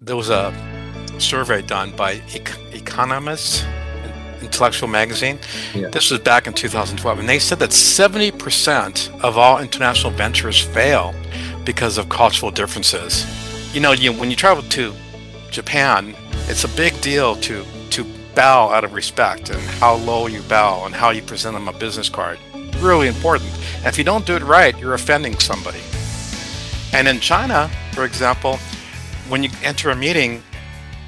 there was a survey done by Economist Intellectual Magazine. Yeah. This was back in 2012, and they said that 70% of all international ventures fail because of cultural differences. You know, you, when you travel to Japan, it's a big deal to to bow out of respect and how low you bow and how you present them a business card. Really important. And if you don't do it right, you're offending somebody. And in China, for example, when you enter a meeting,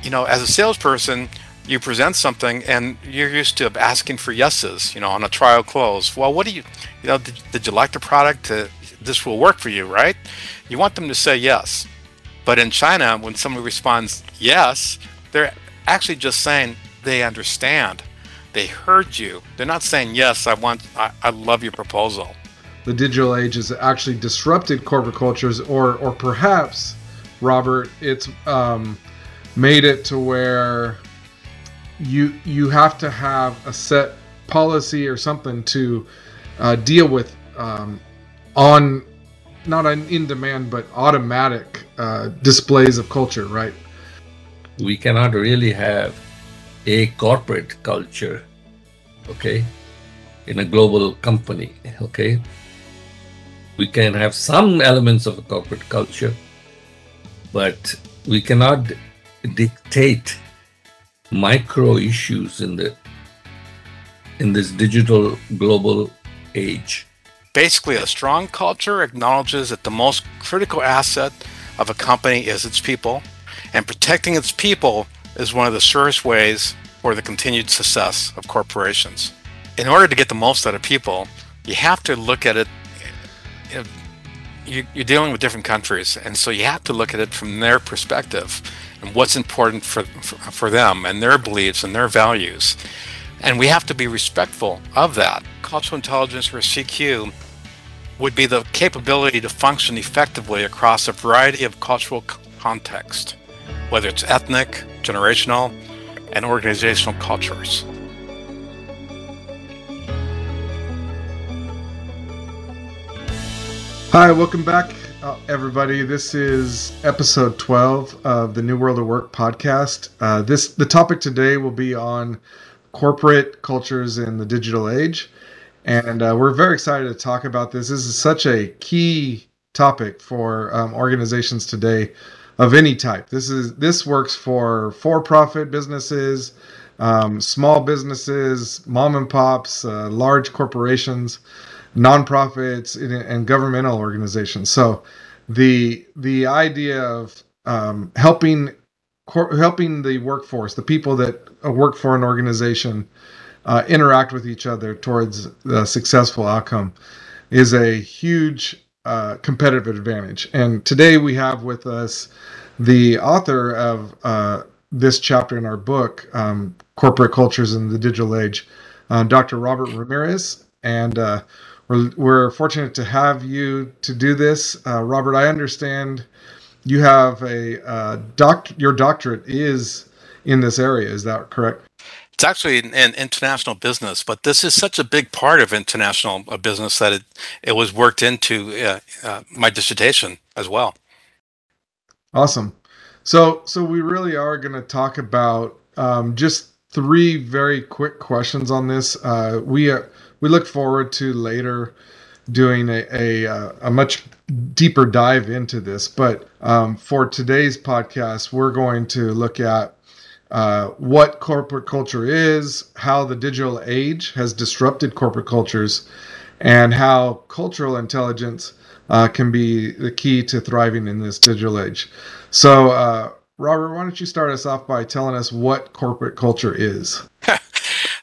you know, as a salesperson, you present something and you're used to asking for yeses, you know, on a trial close. Well, what do you, you know, did, did you like the product? Uh, this will work for you, right? You want them to say yes. But in China, when somebody responds yes, they're actually just saying they understand. They heard you. They're not saying yes, I want, I, I love your proposal. The digital age has actually disrupted corporate cultures, or, or perhaps, Robert, it's um, made it to where you you have to have a set policy or something to uh, deal with um, on not an in demand but automatic uh, displays of culture right? We cannot really have a corporate culture okay in a global company okay? We can have some elements of a corporate culture but we cannot dictate micro issues in the in this digital global age. Basically, a strong culture acknowledges that the most critical asset of a company is its people, and protecting its people is one of the surest ways for the continued success of corporations. In order to get the most out of people, you have to look at it. You are dealing with different countries, and so you have to look at it from their perspective and what's important for, for, for them and their beliefs and their values. And we have to be respectful of that. Cultural intelligence, or CQ, would be the capability to function effectively across a variety of cultural context, whether it's ethnic, generational, and organizational cultures. Hi, welcome back uh, everybody. This is episode 12 of the New World of Work podcast. Uh, this the topic today will be on corporate cultures in the digital age, and uh, we're very excited to talk about this. This is such a key topic for um, organizations today of any type. This is this works for for-profit businesses, um, small businesses, mom and pops, uh, large corporations nonprofits and governmental organizations. So the the idea of um, helping helping the workforce, the people that work for an organization, uh, interact with each other towards the successful outcome, is a huge uh, competitive advantage. And today we have with us the author of uh, this chapter in our book, um, "Corporate Cultures in the Digital Age," uh, Dr. Robert Ramirez, and uh, we're, we're fortunate to have you to do this. Uh, Robert, I understand you have a uh, doc, your doctorate is in this area. Is that correct? It's actually in, international business, but this is such a big part of international uh, business that it, it was worked into uh, uh, my dissertation as well. Awesome. So, so we really are going to talk about um, just three very quick questions on this. Uh, we uh, we look forward to later doing a a, uh, a much deeper dive into this. But um, for today's podcast, we're going to look at uh, what corporate culture is, how the digital age has disrupted corporate cultures, and how cultural intelligence uh, can be the key to thriving in this digital age. So, uh, Robert, why don't you start us off by telling us what corporate culture is?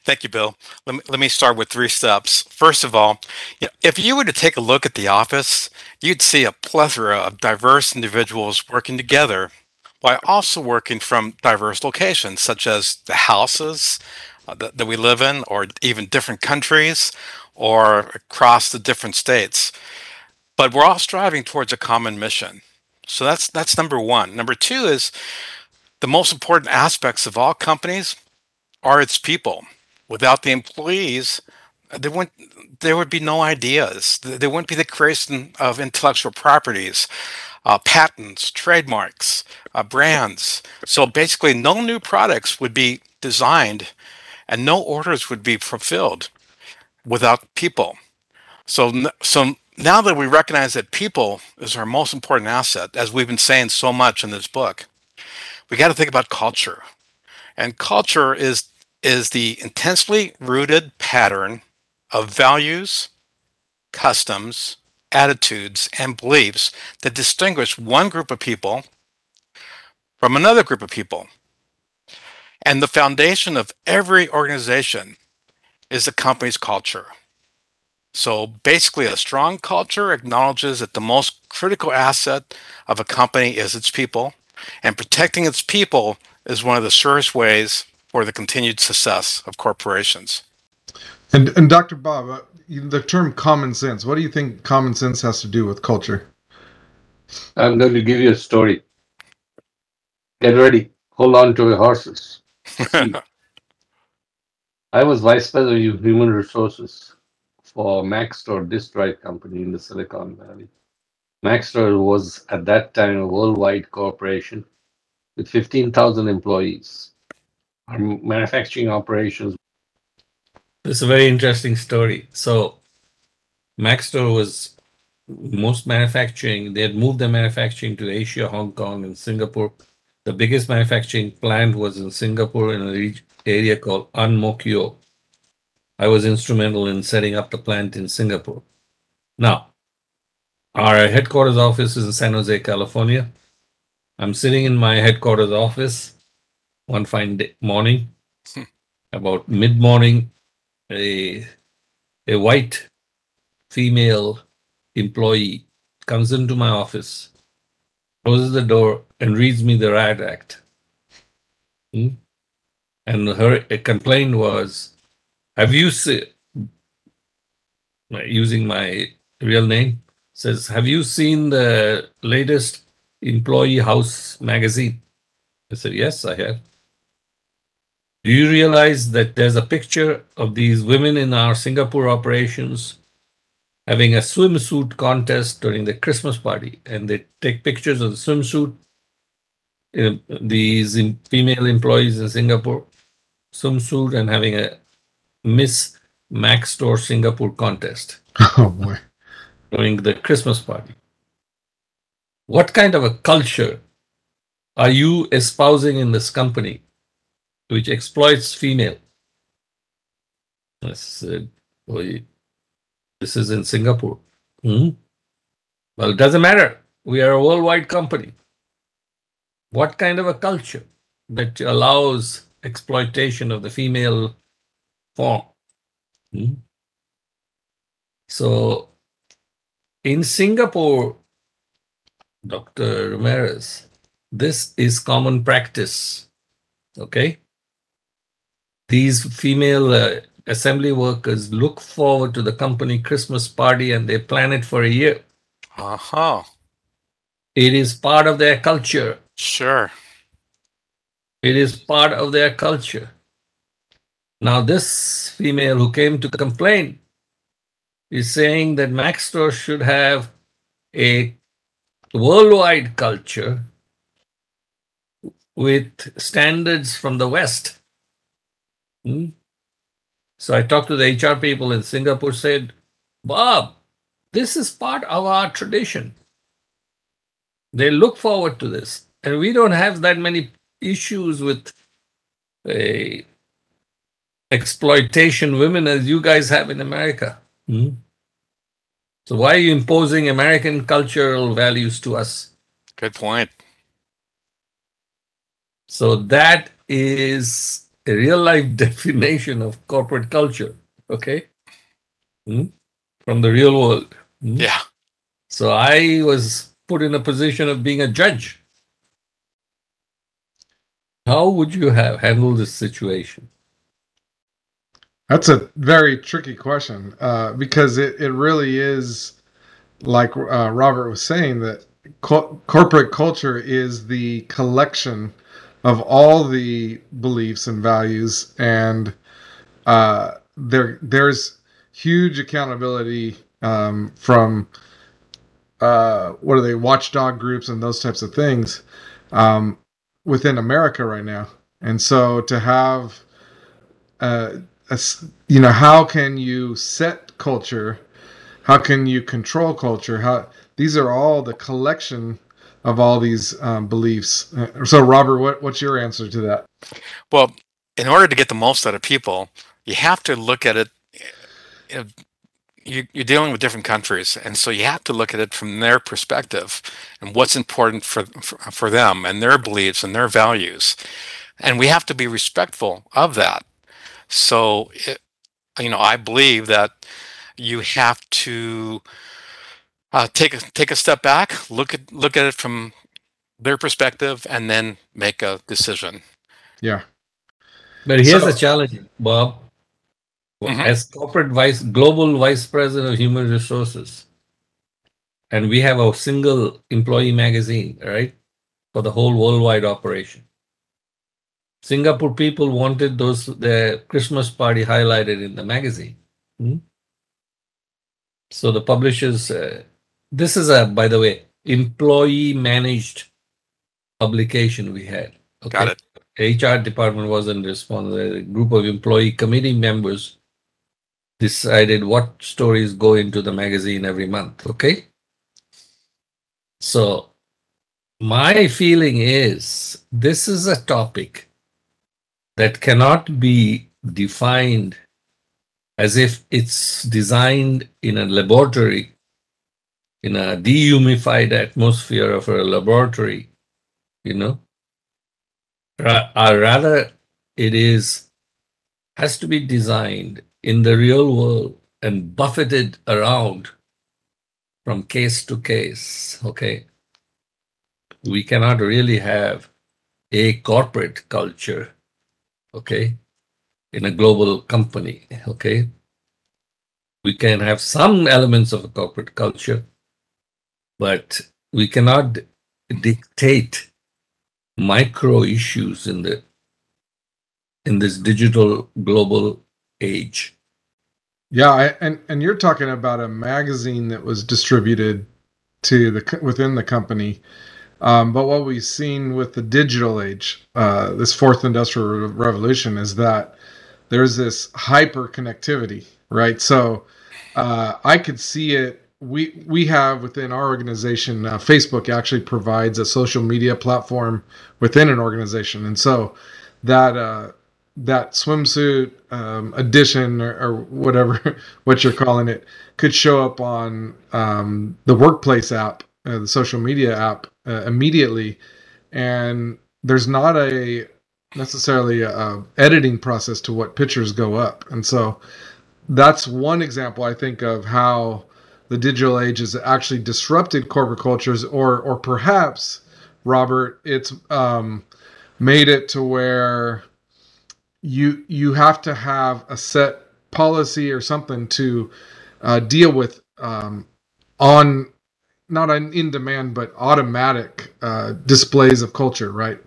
Thank you, Bill. Let me, let me start with three steps. First of all, you know, if you were to take a look at the office, you'd see a plethora of diverse individuals working together while also working from diverse locations, such as the houses uh, that, that we live in, or even different countries, or across the different states. But we're all striving towards a common mission. So that's that's number one. Number two is the most important aspects of all companies are its people without the employees, there wouldn't there would be no ideas. There wouldn't be the creation of intellectual properties. uh, patents, trademarks, uh, brands. So basically, no new products would be designed and no orders would be fulfilled without people. So, so now that we recognize that people is our most important asset, as we've been saying so much in this book, we got to think about culture. And culture is is the intensely rooted pattern of values, customs, attitudes, and beliefs that distinguish one group of people from another group of people. And the foundation of every organization is the company's culture. So basically, a strong culture acknowledges that the most critical asset of a company is its people, and protecting its people is one of the surest ways for the continued success of corporations. And, and Dr. Bob, uh, the term common sense, what do you think common sense has to do with culture? I'm going to give you a story. Get ready. Hold on to your horses. I was vice president of human resources for Maxtor disk drive company in the Silicon Valley. Maxtor was at that time a worldwide corporation with 15,000 employees. Our manufacturing operations. This is a very interesting story. So, Maxtor was most manufacturing, they had moved their manufacturing to Asia, Hong Kong, and Singapore. The biggest manufacturing plant was in Singapore in an area called Ang Mo Kio. I was instrumental in setting up the plant in Singapore. Now, our headquarters office is in San Jose, California. I'm sitting in my headquarters office one fine day, morning, hmm. about mid morning, a, a white female employee comes into my office, closes the door, and reads me the RAD Act. Hmm? And her complaint was, Have you seen, using my real name, says, Have you seen the latest Employee House magazine? I said, Yes, I have. Do you realize that there's a picture of these women in our Singapore operations having a swimsuit contest during the Christmas party? And they take pictures of the swimsuit, you know, these female employees in Singapore, swimsuit, and having a Miss Maxtor Singapore contest. Oh, boy. During the Christmas party. What kind of a culture are you espousing in this company which exploits female? This, uh, this is in Singapore. Hmm? Well, it doesn't matter. We are a worldwide company. What kind of a culture that allows exploitation of the female form? Hmm? So, in Singapore, Dr. Ramirez, this is common practice. Okay? These female uh, assembly workers look forward to the company Christmas party and they plan it for a year. Uh huh. It is part of their culture. Sure. It is part of their culture. Now, this female who came to complain is saying that Maxtor should have a worldwide culture with standards from the West. Hmm? So I talked to the HR people in Singapore, said, Bob, this is part of our tradition. They look forward to this. And we don't have that many issues with a exploitation women as you guys have in America. Hmm? So why are you imposing American cultural values to us? Good point. So that is a real life definition of corporate culture. Okay. Hmm? From the real world. Hmm? Yeah. So I was put in a position of being a judge. How would you have handled this situation? That's a very tricky question uh, because it, it really is like uh, Robert was saying that co- corporate culture is the collection of all the beliefs and values, and uh, there there's huge accountability um, from uh, what are they watchdog groups and those types of things um, within America right now. And so to have, uh, a, you know, how can you set culture? How can you control culture? How these are all the collection of all these um, beliefs. Uh, so, Robert, what, what's your answer to that? Well, in order to get the most out of people, you have to look at it. You, you're dealing with different countries, and so you have to look at it from their perspective and what's important for, for, for them and their beliefs and their values, and we have to be respectful of that. So, it, you know, I believe that you have to uh, take a take a step back, look at look at it from their perspective, and then make a decision. Yeah. But here's so, a challenge, Bob. Mm-hmm. As corporate vice, global vice president of human resources, and we have a single employee magazine, right, for the whole worldwide operation. Singapore people wanted those the Christmas party highlighted in the magazine. Hmm? So the publishers uh, this is a, by the way, employee managed publication we had. Okay? Got it. HR department wasn't responsible. A group of employee committee members decided what stories go into the magazine every month. Okay. So my feeling is this is a topic that cannot be defined as if it's designed in a laboratory in a dehumidified atmosphere of a laboratory, you know, or uh, rather it is has to be designed in the real world and buffeted around from case to case. Okay. We cannot really have a corporate culture, okay, in a global company. Okay. We can have some elements of a corporate culture, but we cannot dictate micro issues in the in this digital global age. Yeah I, and and you're talking about a magazine that was distributed to the within the company. Um, but what we've seen with the digital age uh, this fourth industrial revolution is that there's this hyper connectivity right? So uh, i could see it we we have within our organization uh, facebook actually provides a social media platform within an organization. And so that uh, that swimsuit um, or, or, whatever what you're calling it could show up on um, the workplace app uh, the social media app uh, immediately. And there's not a necessarily a, a editing process to what pictures go up. And so that's one example i think of how the digital age has actually disrupted corporate cultures, or or perhaps, Robert, it's um, made it to where you you have to have a set policy or something to uh, deal with um, on not an in demand but automatic uh, displays of culture, right?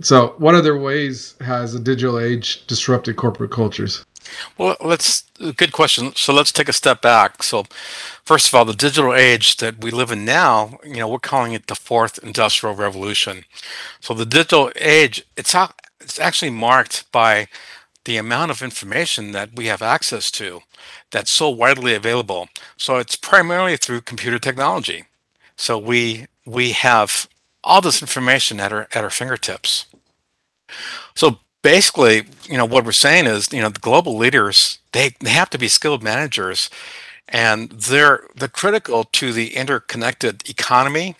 So, what other ways has the digital age disrupted corporate cultures? Well, let's good question. So let's take a step back. So, first of all, the digital age that we live in now, you know, we're calling it the fourth industrial revolution. So the digital age, it's it's actually marked by the amount of information that we have access to that's so widely available. So it's primarily through computer technology. So we we have all this information at our at our fingertips. So basically, you know, what we're saying is, you know, the global leaders they, they have to be skilled managers, and they're they're critical to the interconnected economy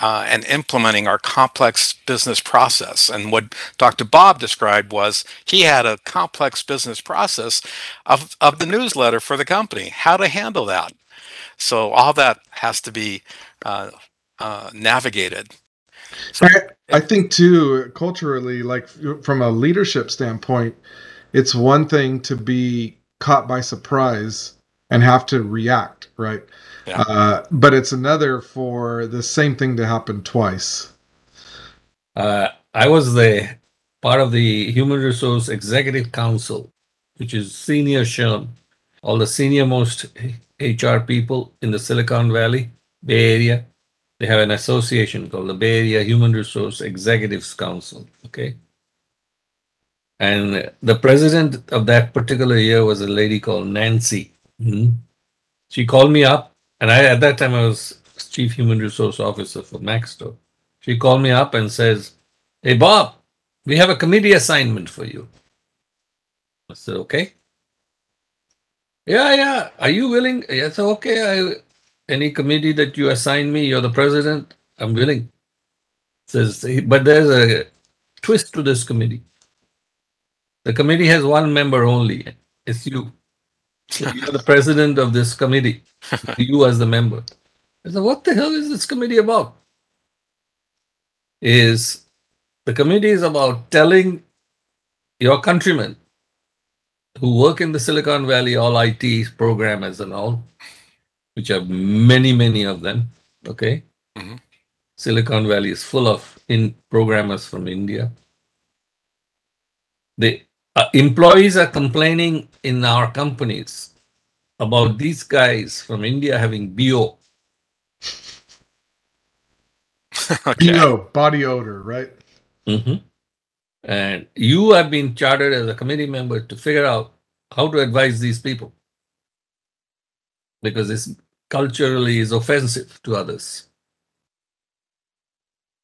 uh, and implementing our complex business process. And what Dr. Bob described was he had a complex business process of, of the newsletter for the company, how to handle that. So all that has to be uh, uh, navigated. So, I, think too, culturally, like from a leadership standpoint, it's one thing to be caught by surprise and have to react, right? Yeah. Uh, but it's another for the same thing to happen twice. Uh, I was the part of the Human Resource Executive Council, which is senior SHRM, all the senior most HR people in the Silicon Valley Bay Area. They have an association called the Bay Area Human Resource Executives Council. Okay. And the president of that particular year was a lady called Nancy. Mm-hmm. She called me up, and I at that time I was chief human resource officer for Maxtor. She called me up and says, "Hey Bob, we have a committee assignment for you." I said, "Okay." Yeah, yeah. Are you willing? Yes, okay. I, any committee that you assign me, you're the president. I'm willing. Says, but there's a twist to this committee. The committee has one member only. It's you. You're the president of this committee. you as the member. I said, what the hell is this committee about? Is the committee is about telling your countrymen who work in the Silicon Valley, all IT programmers and all, which are many, many of them. Okay. Mm-hmm. Silicon Valley is full of in programmers from India. The uh, employees are complaining in our companies about these guys from India having BO. okay. BO, body odor, right? Mm-hmm. And you have been chartered as a committee member to figure out how to advise these people because this culturally is offensive to others.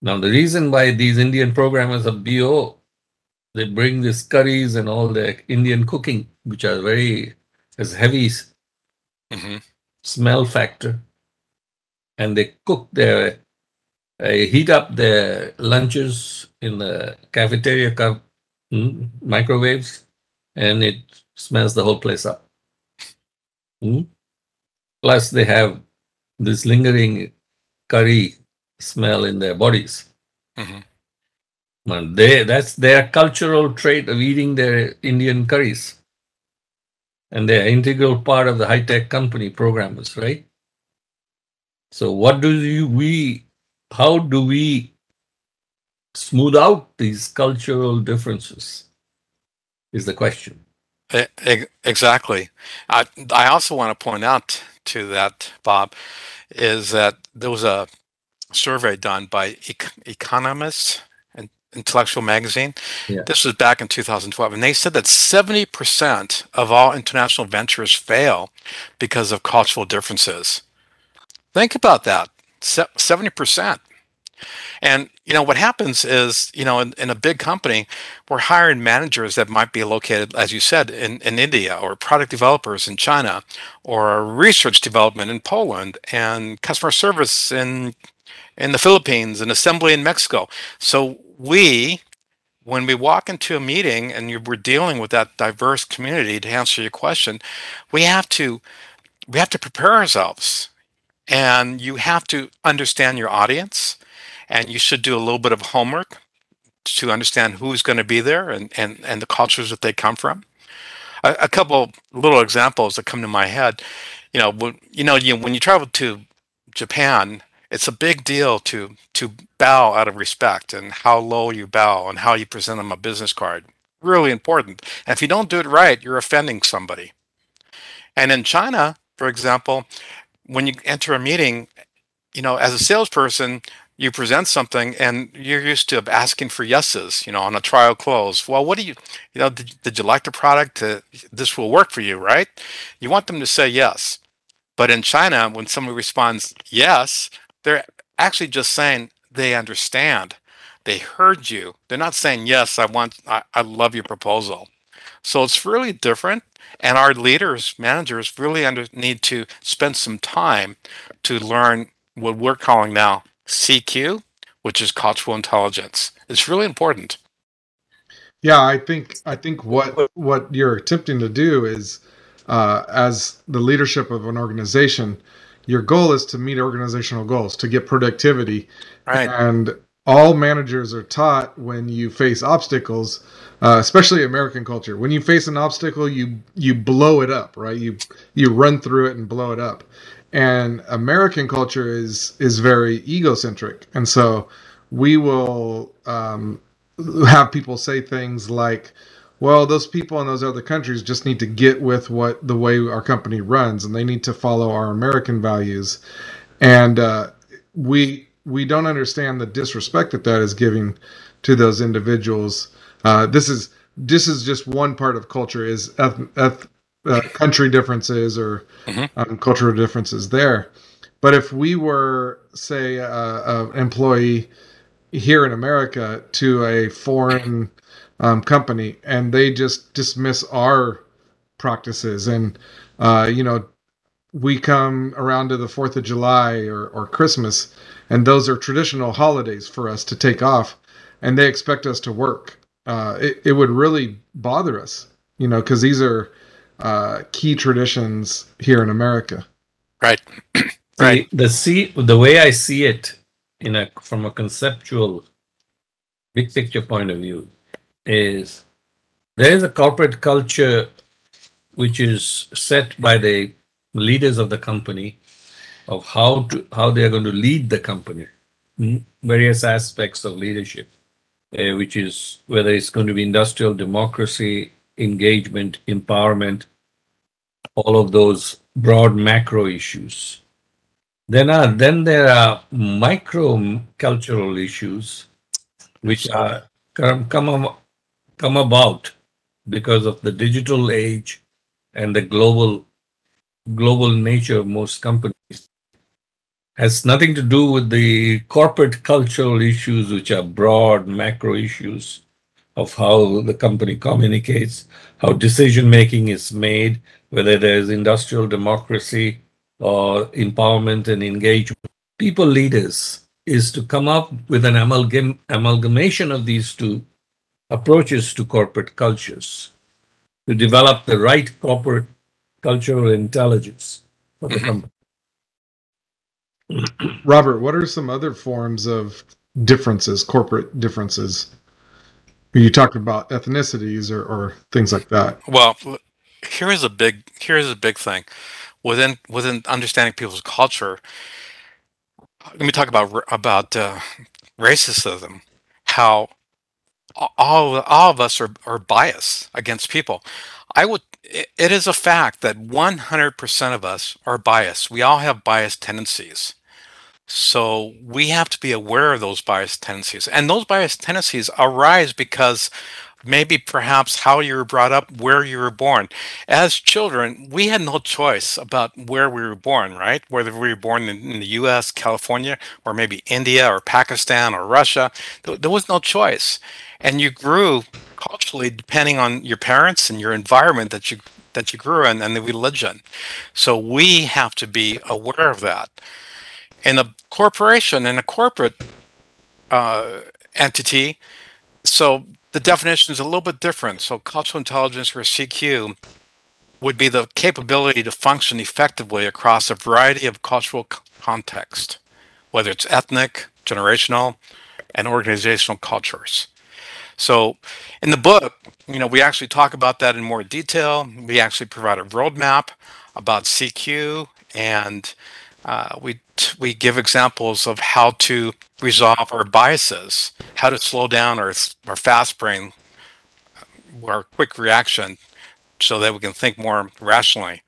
Now, the reason why these Indian programmers are BO, they bring these curries and all the Indian cooking, which are very has heavy mm-hmm. smell factor, and they cook their uh, heat up their lunches in the cafeteria cup, mm, microwaves, and it smells the whole place up. Mm? Plus, they have this lingering curry smell in their bodies. Mm-hmm. And they that's their cultural trait of eating their Indian curries. And they're integral part of the high tech company programmers, right? So what do you we how do we smooth out these cultural differences? Is the question. Exactly. I, I also want to point out to that, Bob, is that there was a survey done by Economist and Intellectual Magazine. Yeah. This was back in 2012, and they said that 70% of all international ventures fail because of cultural differences. Think about that 70%. And you know what happens is, you know, in, in, a big company, we're hiring managers that might be located, as you said, in, in India, or product developers in China, or research development in Poland, and customer service in in the Philippines, and assembly in Mexico. So we, when we walk into a meeting and you, we're dealing with that diverse community, to answer your question, we have to we have to prepare ourselves, and you have to understand your audience and you should do a little bit of homework to understand who's going to be there and, and, and the cultures that they come from. A, a couple little examples that come to my head, you know, when, you know, you, when you travel to Japan, it's a big deal to to bow out of respect and how low you bow and how you present them a business card. Really important. And if you don't do it right, you're offending somebody. And in China, for example, when you enter a meeting, you know, as a salesperson, you present something and you're used to asking for yeses, you know, on a trial close. Well, what do you, you know, did, did you like the product? Uh, this will work for you, right? You want them to say yes. But in China, when somebody responds yes, they're actually just saying they understand. They heard you. They're not saying, yes, I want, I, I love your proposal. So it's really different. And our leaders, managers really under, need to spend some time to learn what we're calling now CQ, which is cultural intelligence. It's really important. Yeah, I think I think what what you're attempting to do is, uh, as the leadership of an organization, your goal is to meet organizational goals to get productivity, right? And all managers are taught when you face obstacles, uh, especially American culture. When you face an obstacle, you you blow it up, right? You you run through it and blow it up and American culture is is very egocentric, and so we will um, have people say things like, "Well, those people in those other countries just need to get with what the way our company runs, and they need to follow our American values." and uh, we we don't understand the disrespect that that is giving to those individuals. Uh, this is this is just one part of culture is eth- eth- uh, country differences or mm-hmm. um, cultural differences there. But if we were, say, an employee here in America to a foreign um, company and they just dismiss our practices and uh, you know we come around to the Fourth of July or, or Christmas and those are traditional holidays for us to take off and they expect us to work uh, it, it would really bother us you know because these are uh, key traditions here in america. Right. Right. The see the way i see it in a from a conceptual big picture point of view is there is a corporate culture which is set by the leaders of the company of how to how they are going to lead the company. Various aspects of leadership uh, which is whether it's going to be industrial democracy engagement empowerment all of those broad macro issues. Then are then there are micro cultural issues which are come come, come about because of the digital age and the global global nature of most companies. Has nothing to do with the corporate cultural issues which are broad macro issues of how the company communicates how decision making is made whether there's industrial democracy or empowerment and engagement. People leaders is to come up with an amalgam- amalgamation of these two approaches to corporate cultures to develop the right corporate cultural intelligence for the mm-hmm. company. Robert, what are some other forms of differences, corporate differences? You talked about ethnicities or, or things like that. Well, here is a big here is a big thing within within understanding people's culture. Let me talk about about uh, racism. How all all of us are, are biased against people. I would. It, it is a fact that 100% of us are biased. We all have biased tendencies. So we have to be aware of those biased tendencies. And those biased tendencies arise because maybe perhaps how you were brought up, where you were born. As children, we had no choice about where we were born, right? Whether we were born in, the US, California, or maybe India or Pakistan or Russia, there was no choice. And you grew culturally depending on your parents and your environment that you that you grew in and the religion. So we have to be aware of that. In a corporation, in a corporate uh, entity, so the definition is a little bit different. So, cultural intelligence or CQ would be the capability to function effectively across a variety of cultural context, whether it's ethnic, generational, and organizational cultures. So, in the book, you know, we actually talk about that in more detail. We actually provide a roadmap about CQ, and uh, we we give examples of how to resolve our biases, how to slow down our, our fast brain, our quick reaction, so that we can think more rationally,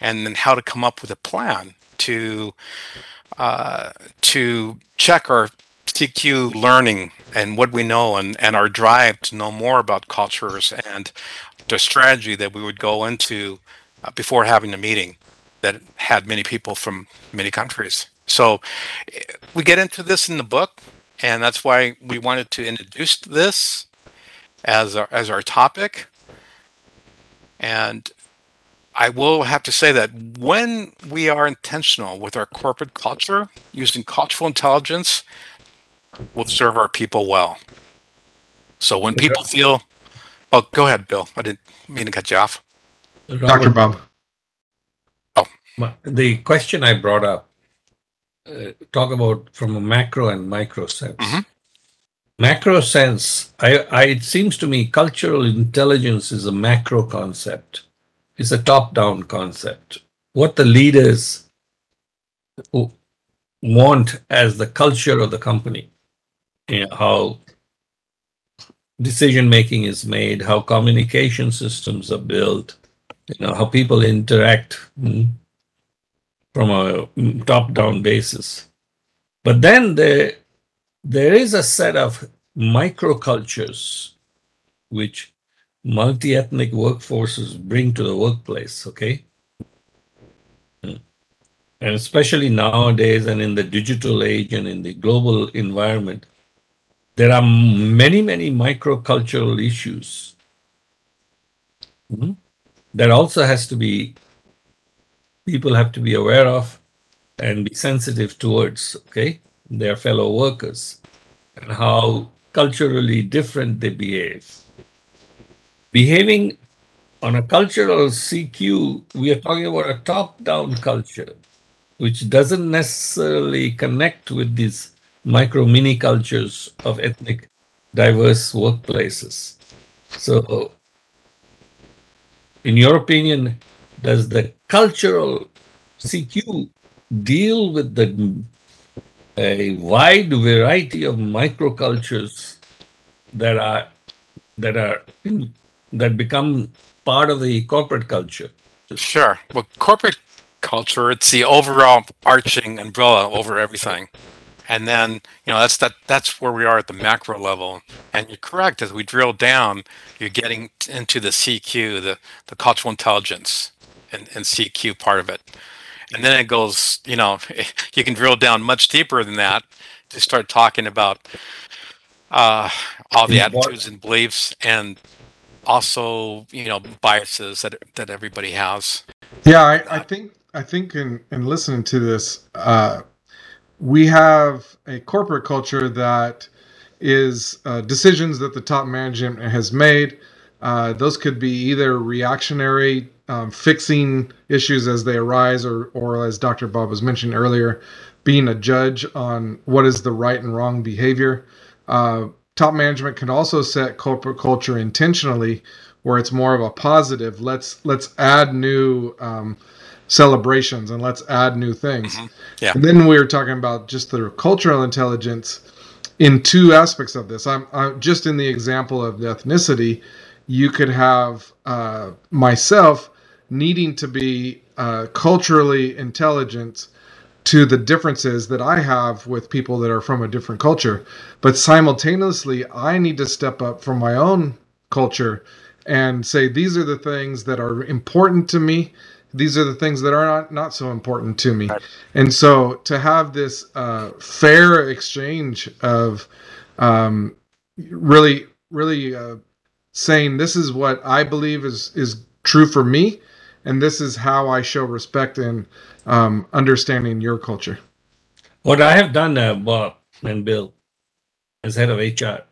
and then how to come up with a plan to uh, to check our CQ learning and what we know and, and our drive to know more about cultures and the strategy that we would go into uh, before having a meeting that had many people from many countries. So we get into this in the book, and that's why we wanted to introduce this as our, as our topic. And I will have to say that when we are intentional with our corporate culture, using cultural intelligence, will serve our people well. So when people feel, oh, go ahead, Bill. I didn't mean to cut you off. Dr. Bob. Oh, the question I brought up uh, talk about from a macro and micro sense. Mm-hmm. Macro sense, I, I, it seems to me cultural intelligence is a macro concept. It's a top-down concept. What the leaders want as the culture of the company, you know, how decision making is made, how communication systems are built, you know, how people interact. Mm-hmm from a top-down basis. But then there, there is a set of microcultures which multi-ethnic workforces bring to the workplace, okay? And especially nowadays and in the digital age and in the global environment, there are many, many microcultural issues mm-hmm. that also has to be, people have to be aware of and be sensitive towards, okay, their fellow workers and how culturally different they behave. Behaving on a cultural CQ, we are talking about a top down culture, which doesn't necessarily connect with these micro mini cultures of ethnic diverse workplaces. So, in your opinion, does the cultural CQ deal with the a wide variety of microcultures that are that are that become part of the corporate culture. Sure. Well, corporate culture it's the overall arching umbrella over everything. And then, you know, that's that that's where we are at the macro level. And you're correct as we drill down, you're getting into the CQ, the the cultural intelligence and, and CQ part of it. And then it goes you know you can drill down much deeper than that to start talking about uh, all the attitudes and beliefs and also you know biases that that everybody has. Yeah i, I think i think in in listening to this uh, we have a corporate culture that is uh, decisions that the top management has made uh, those could be either reactionary um, fixing issues as they arise, or, or as Dr. Bob was mentioning earlier, being a judge on what is the right and wrong behavior. Uh, top management can also set corporate culture intentionally, where it's more of a positive. Let's let's add new um, celebrations and let's add new things. Mm-hmm. Yeah. And then we were talking about just the cultural intelligence in two aspects of this. I'm, I'm just in the example of the ethnicity. You could have uh, myself needing to be uh, culturally intelligent to the differences that I have with people that are from a different culture. But simultaneously, I need to step up from my own culture and say, these are the things that are important to me. These are the things that are not, not so important to me. And so to have this uh, fair exchange of um, really, really uh, saying, this is what I believe is, is true for me and this is how I show respect in um, understanding your culture. What I have done, uh, Bob and Bill, as head of HR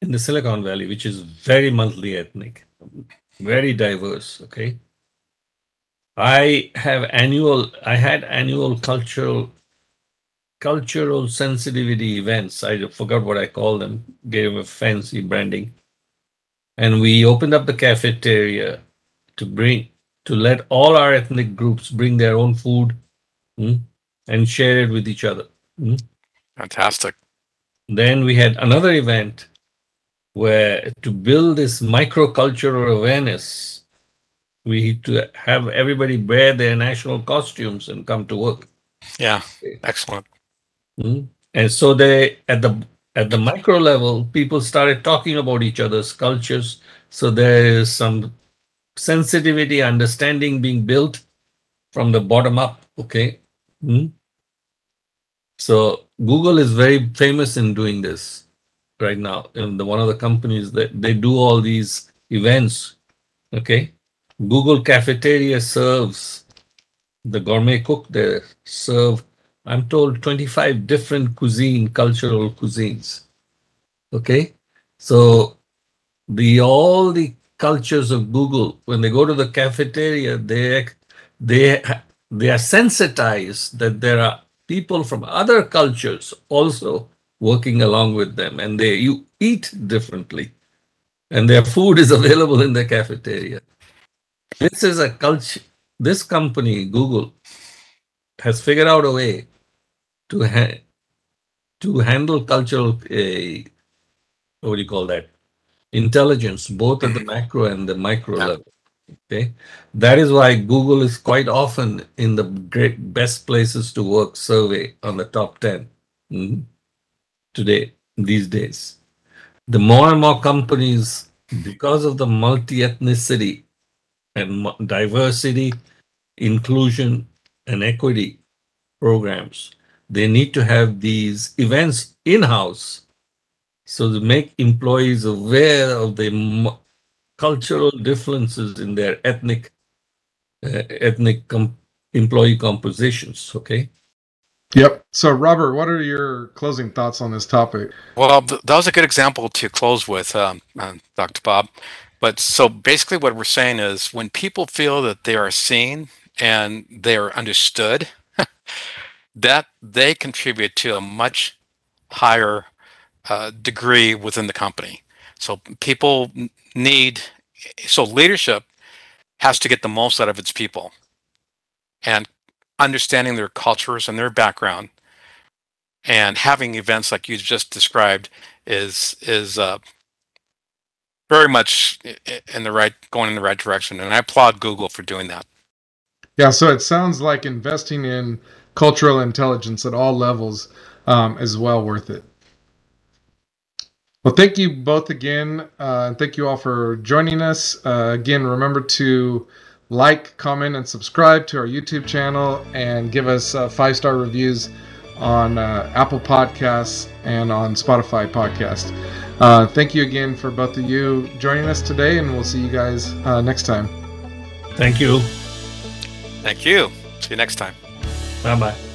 in the Silicon Valley, which is very multi-ethnic, very diverse. Okay, I have annual. I had annual cultural cultural sensitivity events. I forgot what I called them. Gave a fancy branding, and we opened up the cafeteria to bring to let all our ethnic groups bring their own food mm, and share it with each other. Mm. Fantastic. Then we had another event where to build this microcultural awareness, we need to have everybody wear their national costumes and come to work. Yeah, excellent. Mm. And so they at the at the micro level, people started talking about each other's cultures. So there is some sensitivity, understanding being built from the bottom up. Okay. Hmm? So Google is very famous in doing this right now. And the, one of the companies that they do all these events. Okay. Google Cafeteria serves the gourmet cook there serve, I'm told, 25 different cuisine, cultural cuisines. Okay. So the all the cultures of Google, when they go to the cafeteria, they they they are sensitized that there are people from other cultures also working along with them, and they you eat differently, and their food is available in the cafeteria. This is a culture. This company, Google, has figured out a way to ha- to handle cultural. Uh, what do you call that? Intelligence, both at the macro and the micro yeah. level. Okay, that is why Google is quite often in the great best places to work survey on the top 10 mm, today, these days. The more and more companies, because of the multi ethnicity and diversity, inclusion, and equity programs, they need to have these events in house so to make employees aware of the cultural differences in their ethnic uh, ethnic com- employee compositions okay? Yep. So robert what are your closing thoughts on this topic? Well th- that was a good example to close with um, uh, dr bob. But so basically what we're saying is when people feel that they are seen and they are understood that they contribute to a much higher uh, degree within the company. So people need so leadership has to get the most out of its people. And understanding their cultures and their background and having events like you just described is is uh, very much in the right going in the right direction. And i applaud google for doing that. Yeah so it sounds like investing in cultural intelligence at all levels um, is well worth it well, thank you both again. Uh, thank you all for joining us. Uh, again, remember to like, comment, and subscribe to our YouTube channel and give us uh, five star reviews on uh, Apple Podcasts and on Spotify Podcast. Uh, thank you again for both of you joining us today, and we'll see you guys uh, next time. Thank you. Thank you. See you next time. Bye bye.